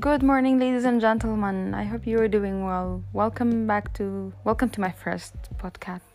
Good morning, ladies and gentlemen. I hope you are doing well. Welcome back to welcome to my first podcast.